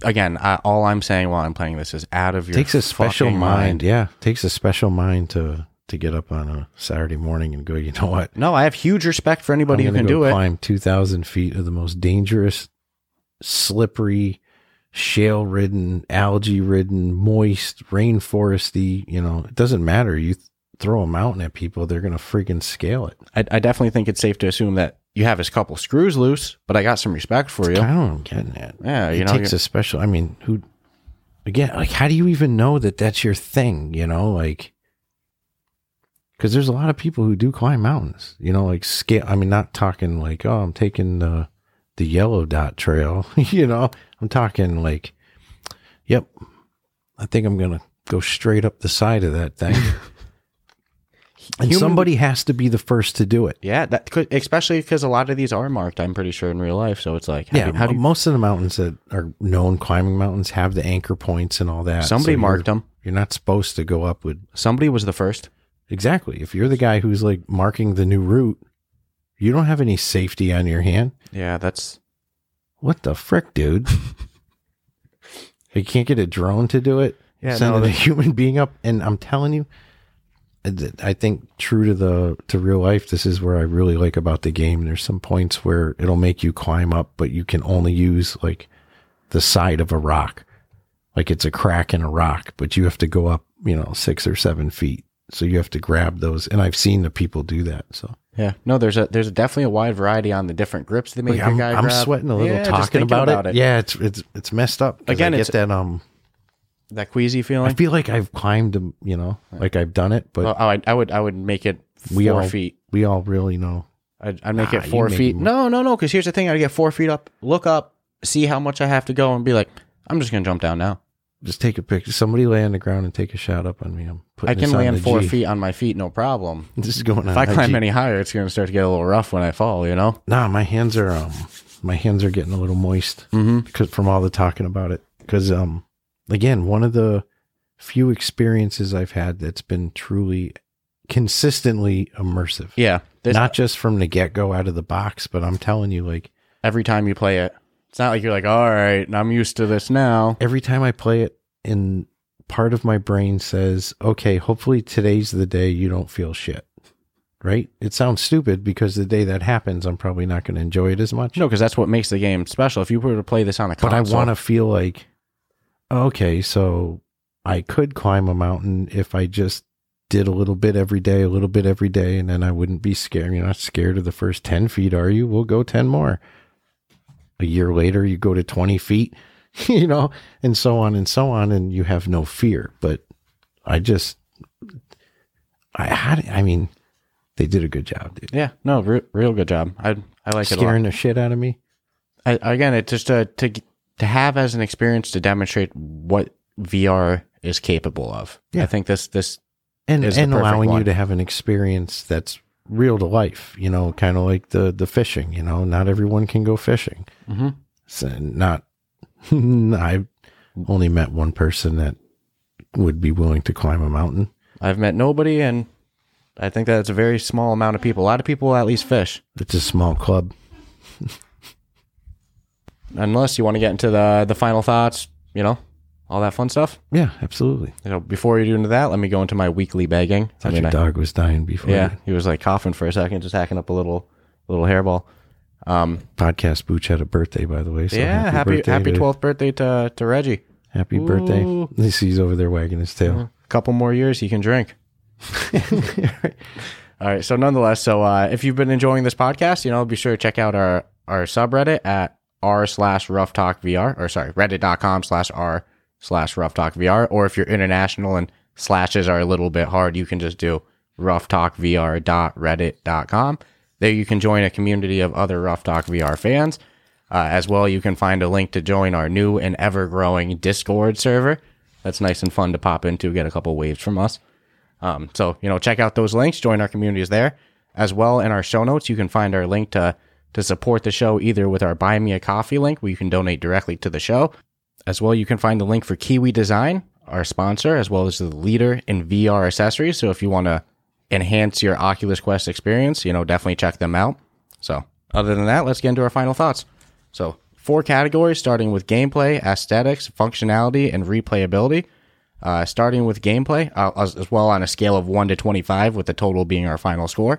again, I, all I'm saying while I'm playing this is out of your takes a special fucking mind. Yeah, takes a special mind to to get up on a Saturday morning and go, you know what? No, I have huge respect for anybody who can do it. climb 2,000 feet of the most dangerous, slippery, shale ridden, algae ridden, moist, rainforesty. You know, it doesn't matter. You th- throw a mountain at people, they're going to freaking scale it. I, I definitely think it's safe to assume that you have a couple screws loose, but I got some respect for you. I don't know what I'm getting at. Yeah, you it know, takes a special, I mean, who, again, like, how do you even know that that's your thing? You know, like, because there's a lot of people who do climb mountains, you know, like scale. I mean, not talking like, oh, I'm taking the the yellow dot trail, *laughs* you know. I'm talking like, yep, I think I'm gonna go straight up the side of that thing. *laughs* and Human- somebody has to be the first to do it. yeah, that could, especially because a lot of these are marked. I'm pretty sure in real life. So it's like, how Yeah, do how do you, most of the mountains that are known climbing mountains have the anchor points and all that. somebody So marked them. You're not supposed to go up with Somebody was the first. Exactly. If you're the guy who's like marking the new route, you don't have any safety on your hand. Yeah, that's What the frick, dude? *laughs* you can't get a drone to do it. Yeah, send no, a human being up, and I'm telling you, I think true to the to real life, this is where I really like about the game. There's some points where it'll make you climb up, but you can only use like the side of a rock, like it's a crack in a rock, but you have to go up, you know, six or seven feet. So you have to grab those, and I've seen the people do that. So yeah. No, there's a there's definitely a wide variety on the different grips they make. Like, the I'm, guy I'm sweating a little Yeah, talking thinking about, it. Yeah, it's it's it's messed up. Again, I get it's- that um. that queasy feeling. I feel like I've climbed, um, you know, like I've done it, but oh, I, I would I would make it four we all feet. we all really know. I'd, I'd make Ah, it four feet. No, no, no. Because here's the thing: I'd get four feet up, look up, see how much I have to go, and be like, I'm just gonna jump down now. Just take a picture. Somebody lay on the ground and take a shot up on me. I'm putting I can land four G. feet on my feet, no problem. *laughs* This is going on. If I climb IG. any higher, it's gonna start to get a little rough when I fall. You know. nah, my hands are um, my hands are getting a little moist Mm-hmm. because from all the talking about it. Because um, again, one of the few experiences I've had that's been truly consistently immersive. Yeah. Not just from the get go out of the box, but I'm telling you, like every time you play it, it's not like you're like, all right, I'm used to this now. every time I play it, and part of my brain says, okay, hopefully today's the day you don't feel shit. Right? It sounds stupid because the day that happens, I'm probably not going to enjoy it as much. No, because that's what makes the game special. If you were to play this on a but I want to feel like, okay, so I could climb a mountain if I just did a little bit every day, a little bit every day, and then I wouldn't be scared. You're not scared of the first 10 feet, are you? We'll go 10 more. A year later, you go to 20 feet, *laughs* you know, and so on and so on, and you have no fear. But I just, I had, I mean, they did a good job, dude. Yeah, no, re- real good job. I I like it a. Scaring the shit out of me. I, again, it's just uh, to to to have as an experience to demonstrate what VR is capable of. Yeah. I think this this and and allowing you to have an experience that's real to life you know kind of like the the fishing you know not everyone can go fishing Mhm. so not *laughs* i've only met one person that would be willing to climb a mountain I've met nobody, and I think that it's a very small amount of people. A lot of people at least fish, it's a small club unless you want to get into the the final thoughts. You know, all that fun stuff. yeah absolutely You know, before you do into that, let me go into my weekly begging. I thought mean, your I- dog was dying before yeah, he was like coughing for a second, just hacking up a little little hairball. Um, podcast booch had a birthday by the way so yeah, happy birthday happy twelfth birthday to to Reggie. happy birthday Ooh. At least he's over there wagging his tail A couple more years, he can drink. *laughs* All right. So nonetheless, so uh, if you've been enjoying this podcast, you know, be sure to check out our our subreddit at r slash Ruff Talk VR or sorry, reddit.com slash r slash Ruff Talk VR. Or if you're international and slashes are a little bit hard, you can just do Ruff Talk VR dot reddit dot com. There you can join a community of other Ruff Talk VR fans. Uh, as well, you can find a link to join our new and ever growing Discord server. That's nice and fun to pop into, get a couple waves from us. Um, so you know, check out those links, join our communities there, as well. In our show notes, you can find our link to to support the show either with our Buy Me a Coffee link, where you can donate directly to the show, as well. You can find the link for Kiwi Design, our sponsor, as well as the leader in VR accessories. So if you want to enhance your Oculus Quest experience, you know, definitely check them out. So other than that, let's get into our final thoughts. So four categories, starting with gameplay, aesthetics, functionality, and replayability. Uh, starting with gameplay, uh, as, as well on a scale of 1 to 25, with the total being our final score.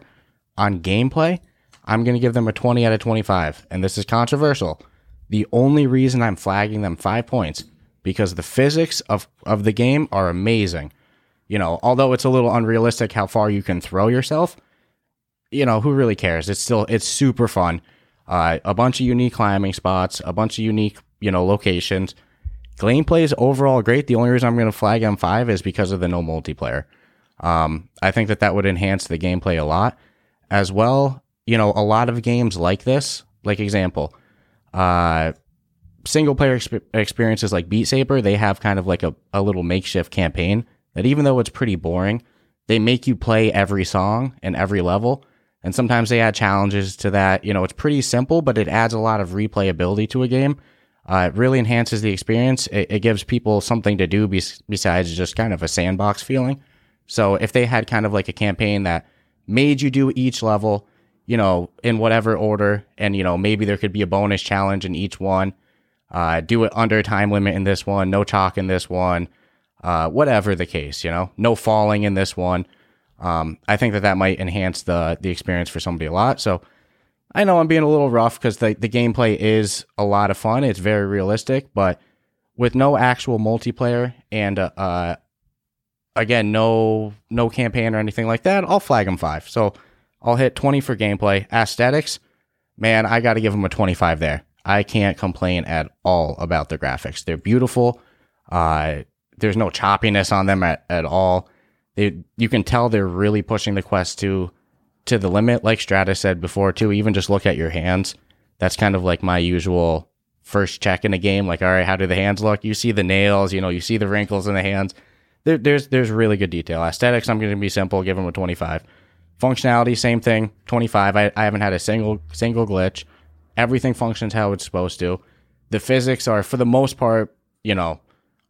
On gameplay, I'm going to give them a 20 out of 25. And this is controversial. The only reason I'm flagging them five points because the physics of, of the game are amazing. You know, although it's a little unrealistic how far you can throw yourself, you know, who really cares? It's still, it's super fun. Uh, a bunch of unique climbing spots, a bunch of unique, you know, locations. Gameplay is overall great. The only reason I'm going to flag M5 is because of the no multiplayer. Um, I think that that would enhance the gameplay a lot. As well, you know, a lot of games like this, like example, uh, single player exp- experiences like Beat Saber, they have kind of like a, a little makeshift campaign that even though it's pretty boring, they make you play every song and every level. And sometimes they add challenges to that. You know, it's pretty simple, but it adds a lot of replayability to a game. Uh, it really enhances the experience. It, it gives people something to do bes- besides just kind of a sandbox feeling. So if they had kind of like a campaign that made you do each level, you know, in whatever order, and you know, maybe there could be a bonus challenge in each one. Uh, do it under a time limit in this one, no chalk in this one, uh, whatever the case, you know, no falling in this one. Um, I think that that might enhance the the experience for somebody a lot. So I know I'm being a little rough because the the gameplay is a lot of fun. It's very realistic, but with no actual multiplayer and uh, uh again no no campaign or anything like that, I'll flag them five. So I'll hit 20 for gameplay. Aesthetics, man, I got to give them a 25 there. I can't complain at all about the graphics. They're beautiful. Uh, there's no choppiness on them at, at all. They, you can tell they're really pushing the quest to to the limit, like Stratus said before too. Even just look at your hands. That's kind of like my usual first check in a game. Like, all right, how do the hands look? You see the nails, you know, you see the wrinkles in the hands. There, there's there's really good detail. Aesthetics, I'm going to be simple. Give them a 25. Functionality, same thing, 25. I, I haven't had a single single glitch. Everything functions how it's supposed to. The physics are, for the most part, you know,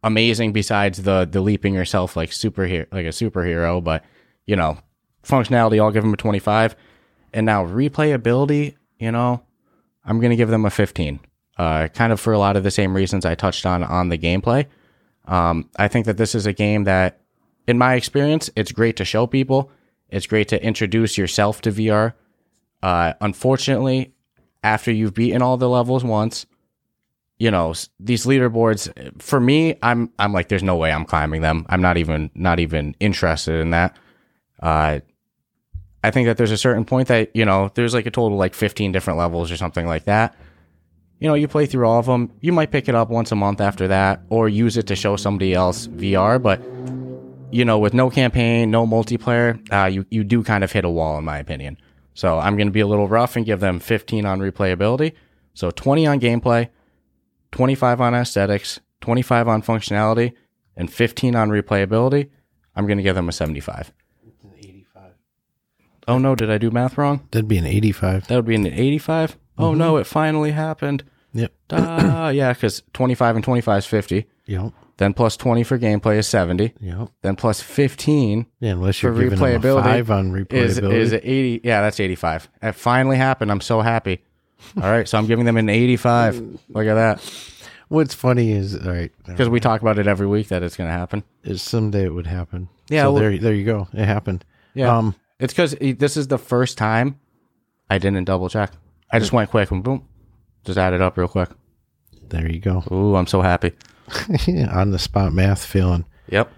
amazing. Besides the the leaping yourself like superhero, like a superhero, but you know, functionality, I'll give them a 25. And now replayability, you know, I'm gonna give them a 15. Uh, kind of for a lot of the same reasons I touched on on the gameplay. Um, I think that this is a game that, in my experience, it's great to show people. It's great to introduce yourself to VR. Uh, unfortunately, after you've beaten all the levels once, you know these leaderboards. For me, I'm I'm like, there's no way I'm climbing them. I'm not even not even interested in that. Uh, I think that there's a certain point that you know there's like a total like 15 different levels or something like that. You know, you play through all of them. You might pick it up once a month after that, or use it to show somebody else VR. But you know, with no campaign, no multiplayer, uh, you you do kind of hit a wall, in my opinion. So I'm going to be a little rough and give them 15 on replayability. So 20 on gameplay, 25 on aesthetics, 25 on functionality, and 15 on replayability. I'm going to give them a 75. 85. Oh no, did I do math wrong? That'd be an 85. That would be an 85. Oh no, it finally happened. Yep. Ah, yeah, because 25 and 25 is 50. Yep. Then plus 20 for gameplay is 70. Yep. Then plus 15 Yeah, unless for you're giving them a replayability five on is replayability. is 80. Yeah, that's 85. It finally happened. I'm so happy. All right, so I'm giving them an 85. Look at that. What's funny is all right. Because we talk about it every week that it's going to happen. Is someday it would happen. Yeah, So well- there, there you go. It happened. Yeah. Um. It's because this is the first time I didn't double check. I just went quick and boom, just add it up real quick. There you go. Ooh, I'm so happy. *laughs* on the spot math feeling Yep.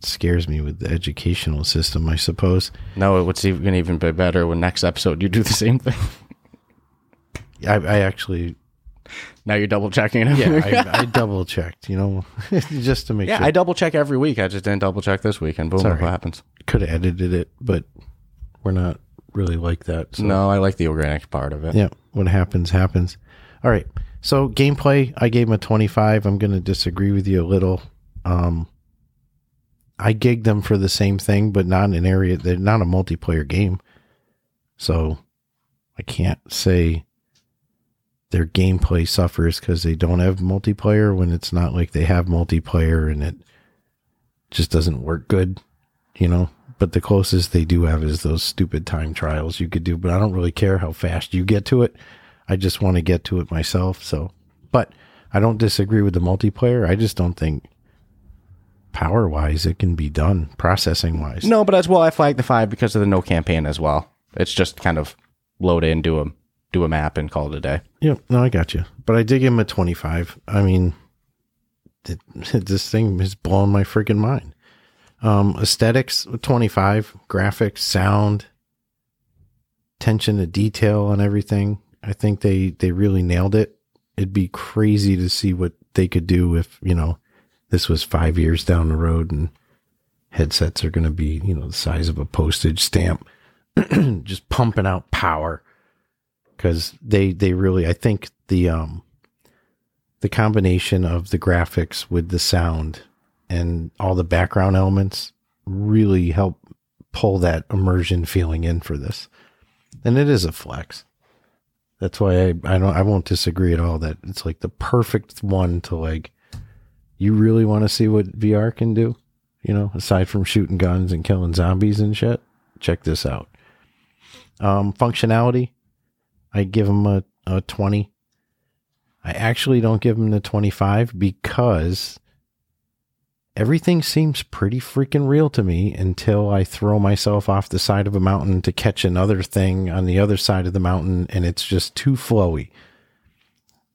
scares me with the educational system. I suppose. No, it would even even be better when next episode you do the same thing. I, I actually, now you're double checking it. yeah, I, *laughs* I double checked. You know, *laughs* just to make yeah, sure. I double check every week. I just didn't double check this week, and boom, Sorry. what happens. could have edited it, but we're not really like that. So. No, I like the organic part of it. Yeah, what happens happens. All right. So gameplay, I gave him a 25. I'm going to disagree with you a little. Um I gigged them for the same thing, but not in an area they're not a multiplayer game. So I can't say their gameplay suffers because they don't have multiplayer when it's not like they have multiplayer and it just doesn't work good, you know. But the closest they do have is those stupid time trials you could do, but I don't really care how fast you get to it. I just want to get to it myself. So, but I don't disagree with the multiplayer. I just don't think power wise it can be done processing wise. No, but as well, I flagged the five because of the no campaign as well. It's just kind of load in, do a do a map, and call it a day. Yeah, no, I got you. But I did give him a 25. I mean, th- *laughs* this thing has blown my freaking mind. Um, aesthetics, 25. Graphics, sound, attention to detail and everything. I think they, they really nailed it. It'd be crazy to see what they could do if, you know, this was five years down the road and headsets are going to be, you know, the size of a postage stamp, *clears throat* just pumping out power because they they really I think the um the combination of the graphics with the sound and all the background elements really help pull that immersion feeling in for this. And it is a flex. That's why I, I don't I won't disagree at all that it's like the perfect one to like you really want to see what VR can do, you know, aside from shooting guns and killing zombies and shit. Check this out. Um functionality, I give them a, a 20. I actually don't give them the 25 because everything seems pretty freaking real to me until I throw myself off the side of a mountain to catch another thing on the other side of the mountain and it's just too flowy.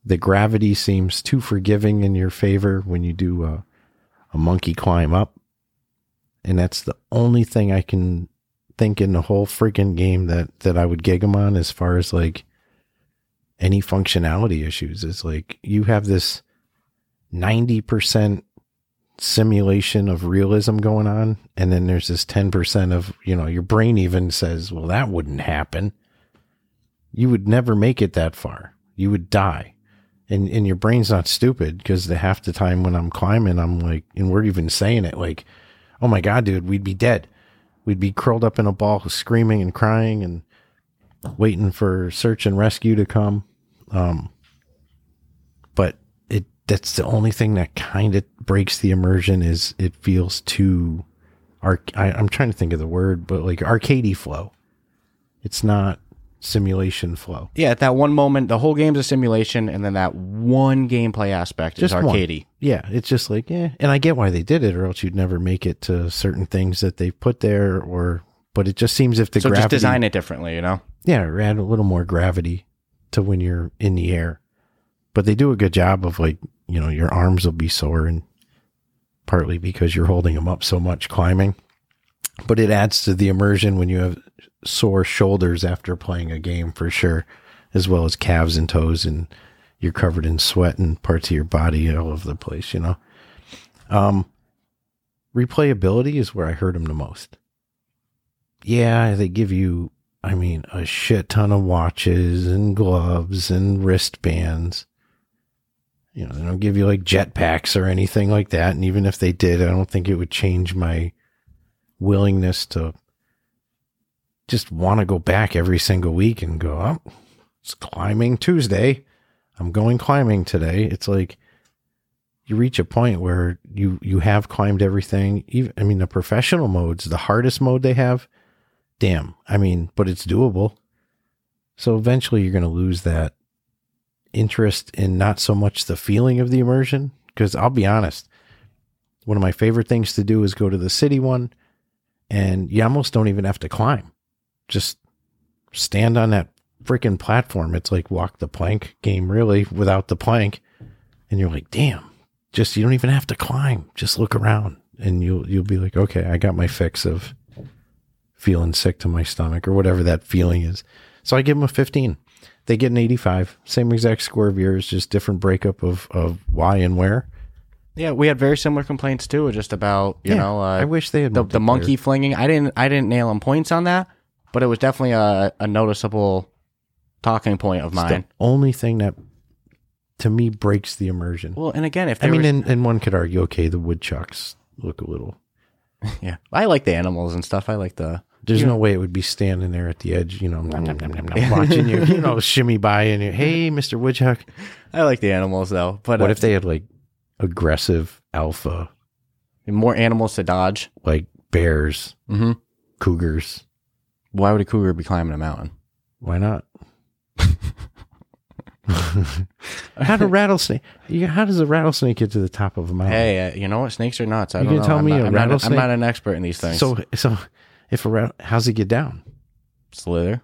The gravity seems too forgiving in your favor when you do a, a monkey climb up. And that's the only thing I can think in the whole freaking game that, that I would gig them on as far as like any functionality issues. It's like you have this 90% simulation of realism going on and then there's this 10% of you know your brain even says well that wouldn't happen. You would never make it that far. You would die. And and your brain's not stupid because the half the time when i'm climbing i'm like and we're even saying it like oh my god dude we'd be dead. We'd be curled up in a ball screaming and crying and waiting for search and rescue to come. Um that's the only thing that kind of breaks the immersion is it feels too arc I, i'm trying to think of the word but like arcadey flow it's not simulation flow Yeah, at that one moment, the whole game's a simulation, and then that one gameplay aspect Just is one. yeah it's just like yeah and i get why they did it or else you'd never make it to certain things that they put there or but it just seems if the So gravity just design it differently, you know. yeah, add a little more gravity to when you're in the air. But they do a good job of like, you know, your arms will be sore and partly because you're holding them up so much climbing. But it adds to the immersion when you have sore shoulders after playing a game for sure, as well as calves and toes and you're covered in sweat and parts of your body all over the place, you know. Um replayability is where I hurt them the most. Yeah, they give you I mean, a shit ton of watches and gloves and wristbands. You know, they don't give you like jetpacks or anything like that. And even if they did, I don't think it would change my willingness to just want to go back every single week and go, oh, it's climbing Tuesday. I'm going climbing today. It's like you reach a point where you you have climbed everything. Even I mean, the professional modes, the hardest mode they have, damn. I mean, but it's doable. So eventually you're going to lose that interest in not so much the feeling of the immersion. Because I'll be honest, one of my favorite things to do is go to the city one, and you almost don't even have to climb. Just stand on that freaking platform. It's like walk the plank game, really, without the plank. And you're like, damn, just you don't even have to climb. Just look around, and you'll you'll be like, okay, I got my fix of feeling sick to my stomach or whatever that feeling is. So I give them a 15. They get an 85. Same exact score of yours, just different breakup of, of why and where. Yeah, we had very similar complaints too, just about you Yeah, know uh, I wish they had the, the monkey flinging. I didn't I didn't nail them points on that, but it was definitely a, a noticeable talking point of It's the mine. only thing that to me breaks the immersion. Well, and again, if I mean, was- and, and one could argue, okay, the woodchucks look a little. *laughs* yeah, I like the animals and stuff. I like the There's no way it would be standing there at the edge, you know, nom, nom, nom, *laughs* watching you, you know, *laughs* shimmy by and you, hey, Mr. Woodchuck. I like the animals though. But What uh, if they had like aggressive alpha, more animals to dodge? like bears, Mm-hmm. cougars? Why would a cougar be climbing a mountain? Why not? *laughs* How do rattlesnake? You, how does a rattlesnake get to the top of a mountain? Hey, uh, you know what? Snakes are nuts. I You don't can know. tell I'm me not, a I'm not, rattlesnake- I'm not an expert in these things. so so if a rat, how's he get down? slither.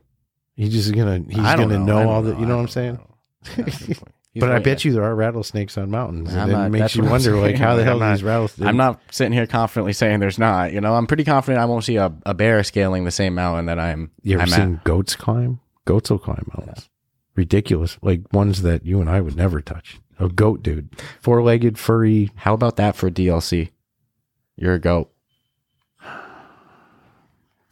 He's just gonna he's gonna know. Know, all the. You know what I'm saying? know. Yeah, good point. *laughs* He's But I bet yeah. you there are rattlesnakes on mountains, I'm and it makes you wonder, like, how the hell not- these rattlesnakes? I'm not sitting here confidently saying there's not. You know, I'm pretty confident I won't see a, a bear scaling the same mountain that I'm. You ever I'm seen at. goats climb? Goats will climb mountains. Ridiculous, like ones that you and I would never touch. A goat, dude, four-legged, furry. How about that for DLC? You're a goat.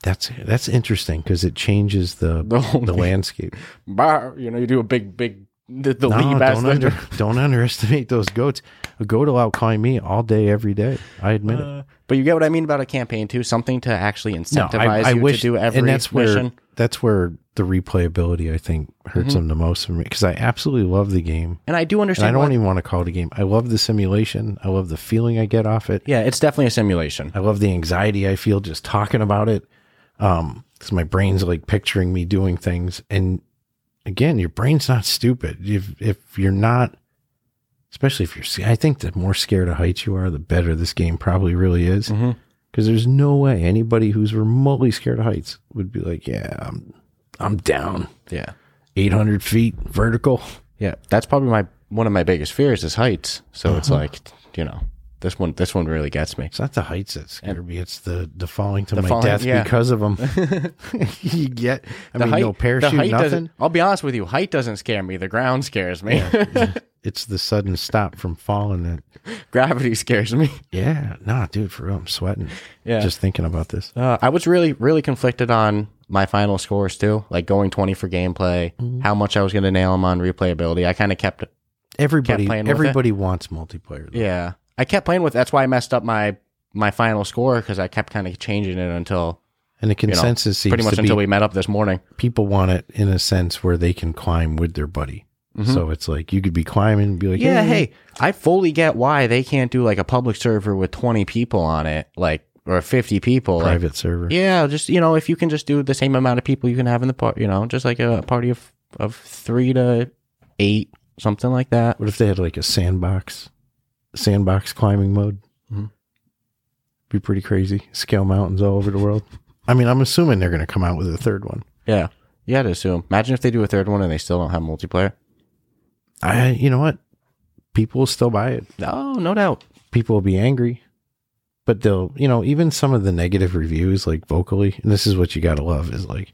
That's that's interesting because it changes the *laughs* The the landscape. Bar, you know, you do a big, big. The, the No, leap as don't, under, don't underestimate those goats. A goat will outclimb me all day, every day. I admit it. Uh, but you get what I mean about a campaign too. Something to actually incentivize you to do every and that's mission. where that's where the replayability I think hurts Mm-hmm. them the most for me because I absolutely love the game. and I do And I don't why- even want to call it a game. I love the simulation. I love the feeling I get off it. yeah, it's definitely a simulation. I love the anxiety I feel just talking about it. Um, because my brain's like picturing me doing things. And again, your brain's not stupid. If if you're not, especially if you're, I think the more scared of heights you are, the better this game probably really is. Because Mhm. there's no way anybody who's remotely scared of heights would be like, yeah, I'm, I'm down Yeah, 800 feet vertical. yeah. That's probably my one of my biggest fears is heights. So it's Uh-huh. like you know, this one this one really gets me. It's not the heights that scare me. It's the the falling to The my falling- death yeah. because of them. *laughs* *laughs* you get, I mean, no parachute, height nothing. doesn't. I'll be honest with you. Height doesn't scare me. The ground scares me. *laughs* It's the sudden stop from falling that Gravity scares me. Yeah, nah, dude, for real, I'm sweating. Yeah. just thinking about this. Uh, I was really, really conflicted on my final scores too, like going 20 for gameplay, Mm-hmm. how much I was going to nail them on replayability. I kind of kept, Everybody, playing with everybody wants multiplayer. though. yeah, I kept playing with. That's why I messed up my my final score because I kept kind of changing it until and the consensus seems pretty much until we met up this morning. people want it in a sense where they can climb with their buddy. So it's like you could be climbing and be like, Mm-hmm. Yeah, hey, I fully get why they can't do like a public server with 20 people on it, like or 50 people. like, private server. Yeah, just you know, if you can just do the same amount of people you can have in the part, you know, just like a party of of three to eight, something like that. What if they had like a sandbox, sandbox climbing mode? Mhm. Be pretty crazy. Scale mountains all over the world. I mean, I'm assuming they're going to come out with a third one. Yeah, you had to assume. Imagine if they do a third one and they still don't have multiplayer. I, you know what? People will still buy it. No, no doubt. people will be angry, but they'll, you know, even some of the negative reviews, like vocally, and this is what you got to love is like,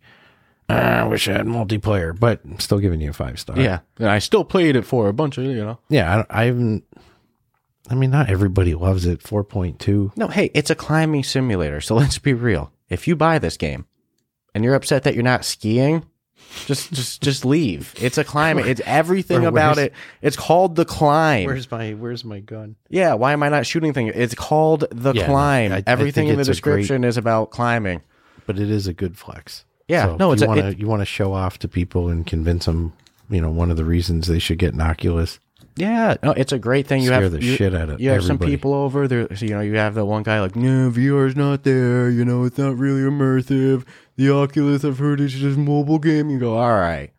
"Ah, I wish I had multiplayer, but I'm still giving you a five star. Yeah, and I still played it for a bunch of you know. Yeah. I, I haven't, I mean, not everybody loves it. 4.2. No, hey, it's a climbing simulator, so *laughs* let's be real. If you buy this game and you're upset that you're not skiing, just just just leave. It's a climbing. It's everything about it. It's called the climb. Where's my, where's my gun? Yeah, why am I not shooting things? It's called the Yeah, climb. I- I Everything think in the a great- description is about climbing. But it is a good flex. Yeah, So no, it's you a- want to, it- you want to show off to people and convince them, you know, one of the reasons they should get an Oculus. Yeah, no, it's a great thing. You Scare have the you, shit out of you have some people over there. So, you know, you have the one guy like, no, VR's not there. You know, it's not really immersive. The Oculus, I've heard, is just mobile game. You go, all right,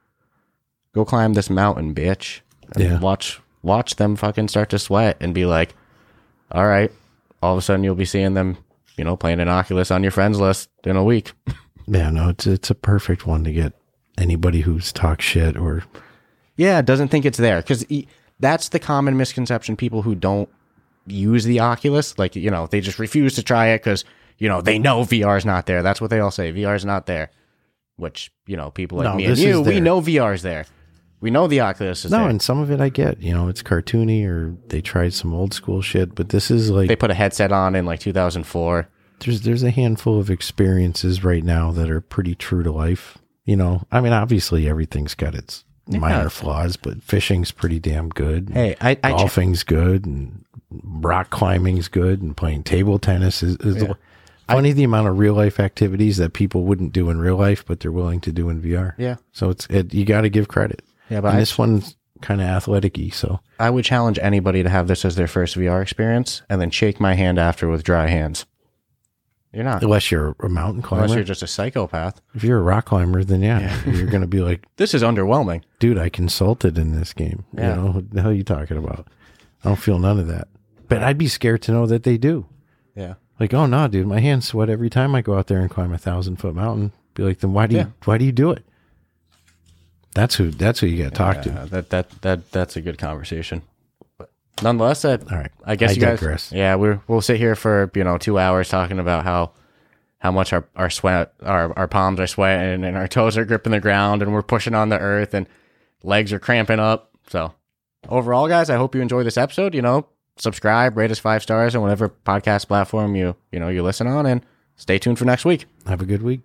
go climb this mountain, bitch. And Yeah. watch watch them fucking start to sweat and be like, all right. All of a sudden, you'll be seeing them, you know, playing an Oculus on your friends list in a week. *laughs* Yeah, no, it's, it's a perfect one to get anybody who's talk shit or Yeah, doesn't think it's there because that's the common misconception. People who don't use the Oculus, like you know, they just refuse to try it because you know they know VR is not there. That's what they all say. VR is not there. Which you know, people like No, me and you, we know VR is there. We know the Oculus is there. No, there. and some of it I get. You know, it's cartoony or they tried some old school shit, but this is like they put a headset on in like 2004. there's there's a handful of experiences right now that are pretty true to life. You know, I mean, obviously everything's got its minor flaws, but fishing's pretty damn good. Hey, I, I golfing's good, and rock climbing's good, and playing table tennis is. is Funny the amount of real life activities that people wouldn't do in real life, but they're willing to do in VR. yeah, So it's it, you got to give credit. yeah, but I, this one's kind of athletic-y, so I would challenge anybody to have this as their first VR experience and then shake my hand after with dry hands. You're not. Unless you're a mountain climber. Unless you're just a psychopath. if you're a rock climber, then yeah, you're going to be like, *laughs* This is underwhelming. dude, I consulted in this game. Yeah. You know, what the hell are you talking about? I don't feel none of that. But I'd be scared to know that they do. Yeah. Like, oh no, dude, my hands sweat every time I go out there and climb a thousand foot mountain. Be like, then why do you why do you do it? That's who that's who you got to talk to. That that that that's a good conversation. Nonetheless, that All right. I guess I you guys. digress. Yeah, we we'll sit here for you know two hours talking about how how much our our sweat our our palms are sweating and our toes are gripping the ground and we're pushing on the earth and legs are cramping up. So overall, guys, I hope you enjoy this episode. You know, subscribe, rate us five stars on whatever podcast platform you you know you listen on, and stay tuned for next week. Have a good week.